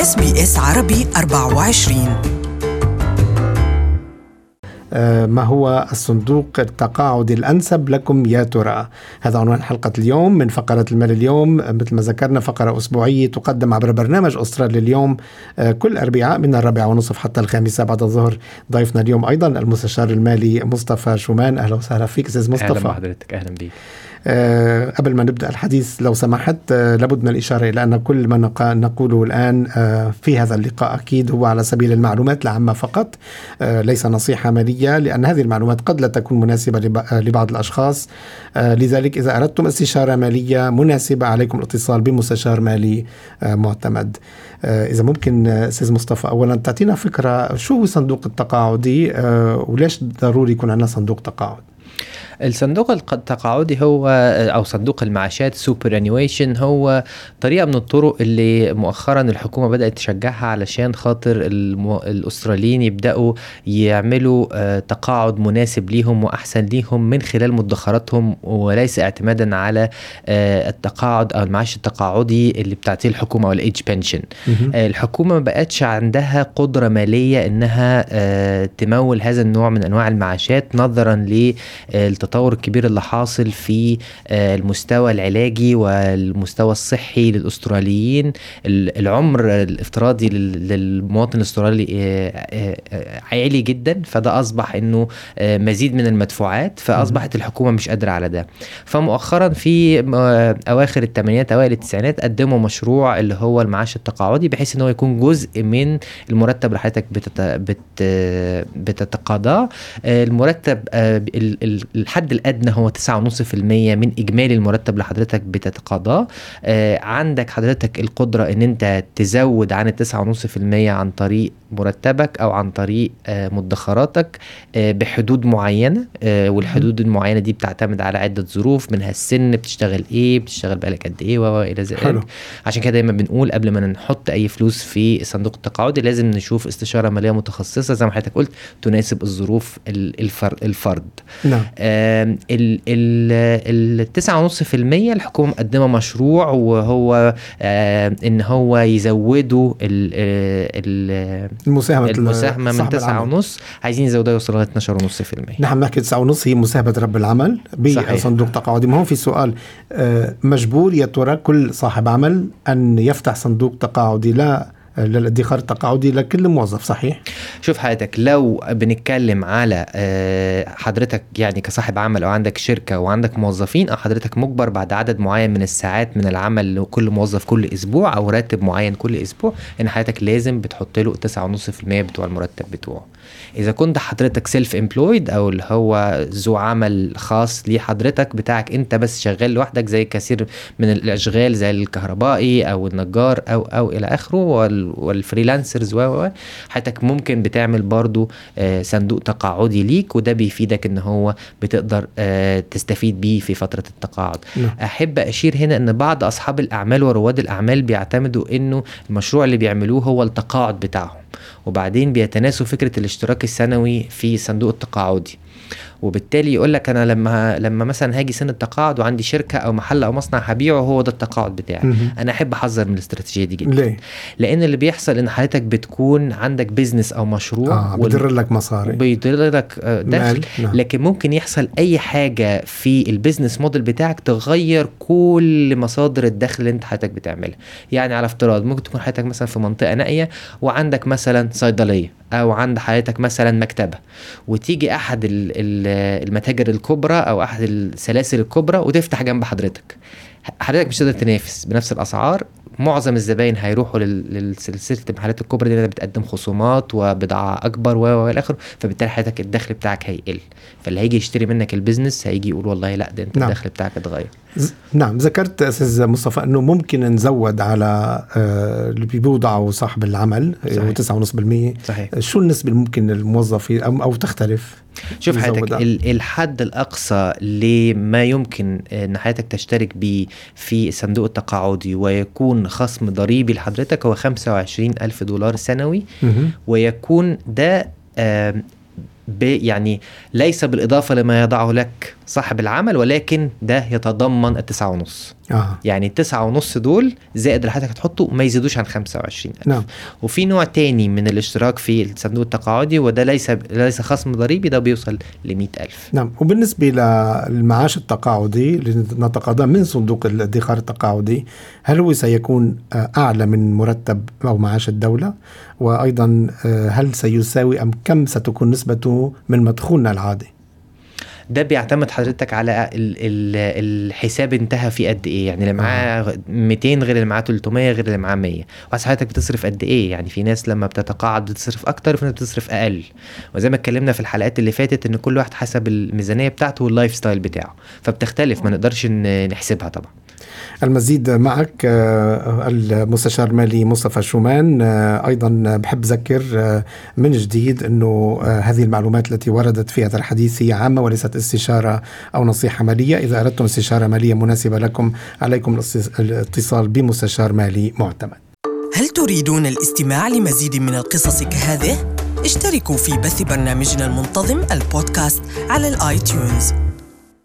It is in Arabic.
SBS عربي 24 آه، ما هو الصندوق التقاعدي الأنسب لكم يا ترى؟ هذا عنوان حلقة اليوم من فقرة المال اليوم. مثل ما ذكرنا فقرة أسبوعية تقدم عبر برنامج أستراليا اليوم آه، كل أربعاء من الرابعة ونصف حتى الخامسة بعد الظهر. ضيفنا اليوم أيضا المستشار المالي مصطفى شومان. أهلا وسهلا فيك أستاذ مصطفى. أهلا بحضرتك أهلا أه قبل ما نبدأ الحديث لو سمحت أه لابد من الإشارة إلى أن كل ما نقوله الآن أه في هذا اللقاء أكيد هو على سبيل المعلومات العامة فقط. ليس نصيحة مالية لأن هذه المعلومات قد لا تكون مناسبة لبعض الأشخاص أه لذلك إذا أردتم استشارة مالية مناسبة عليكم الاتصال بمستشار مالي أه معتمد. أه إذا ممكن أستاذ مصطفى اولا تعطينا فكرة شو هو صندوق التقاعدي وليش ضروري يكون عندنا صندوق تقاعد؟ الصندوق التقاعدي هو أو صندوق المعاشات superannuation هو طريقة من الطرق اللي مؤخرا الحكومة بدأت تشجعها علشان خاطر الأستراليين يبدأوا يعملوا آه، تقاعد مناسب ليهم وأحسن ليهم من خلال مدخراتهم وليس اعتمادا على آه، التقاعد أو المعاش التقاعدي اللي بتعطيه الحكومة أو الإيدج بنشن. آه، الحكومة ما بقتش عندها قدرة مالية إنها تمول هذا النوع من أنواع المعاشات نظرا للتطور التطور الكبير اللي حاصل في آه، المستوى العلاجي والمستوى الصحي للأستراليين. العمر الافتراضي للمواطن الأسترالي آه، آه، عالي جدا. فده أصبح إنه مزيد من المدفوعات. فأصبحت الحكومة مش قادرة على ده. فمؤخرا في أواخر الثمانينات أوائل التسعينات قدموا مشروع اللي هو المعاش التقاعدي بحيث إن هو يكون جزء من المرتب اللي حضرتك بتت... بت... بتتقاضاه. المرتب الحد الأدنى هو 9.5% من إجمالي المرتب اللي حضرتك بتتقاضاه. آه عندك حضرتك القدرة إن أنت تزود عن ال 9.5% عن طريق مرتبك أو عن طريق آه مدخراتك آه بحدود معينة آه والحدود المعينة دي بتعتمد على عدة ظروف منها السن بتشتغل إيه بتشتغل بقالك قد إيه والى ذلك عشان كده دايما بنقول قبل ما نحط أي فلوس في صندوق التقاعدي لازم نشوف استشارة مالية متخصصة زي ما حضرتك قلت تناسب الظروف الفرد. نعم. ال ال 9.5% الحكومة مقدمة مشروع وهو إن هو يزودوا ال ال المساهمة المساهمة من 9 ونص. عايزين يزودوها يوصل لغاية 12.5% نحن بنحكي 9 ونص هي مساهمة رب العمل. بصندوق تقاعدي ما هو في سؤال آه، مجبور يا ترى كل صاحب عمل أن يفتح صندوق تقاعدي؟ لا. للادخار التقاعدي لكل موظف صحيح؟ شوف حضرتك لو بنتكلم على آه، حضرتك يعني كصاحب عمل أو عندك شركة وعندك موظفين أو حضرتك مجبر بعد عدد معين من الساعات من العمل لكل موظف كل أسبوع أو راتب معين كل أسبوع إن حضرتك لازم بتحط له 9.5% بتوع المرتب بتوعه. إذا كنت حضرتك self employed أو اللي هو ذو عمل خاص لحضرتك بتاعك أنت بس شغال لوحدك زي كثير من الأشغال زي الكهربائي أو النجار أو أو إلى آخره والفريلانسرز و حضرتك ممكن بتعمل برضو آه، صندوق تقاعدي ليك وده بيفيدك إن هو بتقدر آه، تستفيد بيه في فترة التقاعد نعم. أحب أشير هنا إن بعض أصحاب الأعمال ورواد الأعمال بيعتمدوا إنه المشروع اللي بيعملوه هو التقاعد بتاعهم وبعدين بيتناسوا فكرة الاشتراك السنوي في صندوق التقاعدي. وبالتالي يقول لك أنا لما لما مثلا هاجي سن التقاعد وعندي شركة أو محل أو مصنع هبيعه هو ده التقاعد بتاعي. م- أنا أحب أحذر من الاستراتيجية دي جدا. ليه؟ لأن اللي بيحصل إن حضرتك بتكون عندك business أو مشروع آه بيدر لك مصاري. بيدر لك آه، دخل. نعم. لكن ممكن يحصل أي حاجة في ال business model بتاعك تغير كل مصادر الدخل اللي أنت حضرتك بتعملها. يعني على افتراض ممكن تكون حضرتك مثلا في منطقة نائية وعندك مثلا صيدلية أو عند حضرتك مثلا مكتبة. وتيجي أحد المتاجر الكبرى أو أحد السلاسل الكبرى وتفتح جنب حضرتك. حضرتك مش هتقدر تنافس بنفس الأسعار. معظم الزباين هيروحوا للسلسله المحلات الكبرى دي اللي بتقدم خصومات وبضاعة أكبر و إلى آخره. فبالتالي حضرتك الدخل بتاعك هيقل. فاللي هيجي يشتري منك البيزنس هيجي يقول والله لا ده أنت نعم. الدخل بتاعك اتغير. نعم. ذكرت أستاذ مصطفى إنه ممكن نزود على آه، اللي بيوضعوا صاحب العمل 9.5% صحيح. شو النسبة اللي ممكن الموظف أو, تختلف؟ شوف حضرتك الحد الأقصى لما يمكن إن حضرتك تشترك به في الصندوق التقاعدي ويكون خصم ضريبي لحضرتك هو 25 ألف دولار سنوي ويكون ده يعني ليس بالإضافة لما يضعه لك. صاحب العمل ولكن ده يتضمن التسعة ونص. آه. يعني التسعة ونص دول زائد اللي حضرتك هتحطه ما يزيدوش عن 25 ألف. نعم. وفي نوع تاني من الاشتراك في الصندوق التقاعدي وده ليس ليس خصم ضريبي ده بيوصل ل ألف. نعم. وبالنسبة للمعاش التقاعدي اللي نتقاضاه من صندوق الادخار التقاعدي هل هو سيكون آه، أعلى من مرتب أو معاش الدولة؟ وأيضا آه، هل سيساوي أم كم ستكون نسبته من مدخولنا العادي؟ ده بيعتمد حضرتك على ال ال الحساب انتهى فيه قد إيه. يعني اللي معاه 200 غير اللي معاه 300 غير اللي معاه 100 وحسب حضرتك بتصرف قد إيه؟ يعني في ناس لما بتتقاعد بتصرف أكتر وفي ناس بتصرف أقل. وزي ما اتكلمنا في الحلقات اللي فاتت إن كل واحد حسب الميزانية بتاعته وال life style بتاعه. فبتختلف ما نقدرش نحسبها طبعا. المزيد معك آه، المستشار المالي مصطفى شومان آه، أيضا بحب اذكر آه، من جديد إنه هذه المعلومات التي وردت في هذا الحديث هي عامة وليست استشارة أو نصيحة مالية. إذا أردتم استشارة مالية مناسبة لكم عليكم الاتص- الاتصال بمستشار مالي معتمد. هل تريدون الاستماع لمزيد من القصص كهذه؟ اشتركوا في بث برنامجنا المنتظم البودكاست على ال iTunes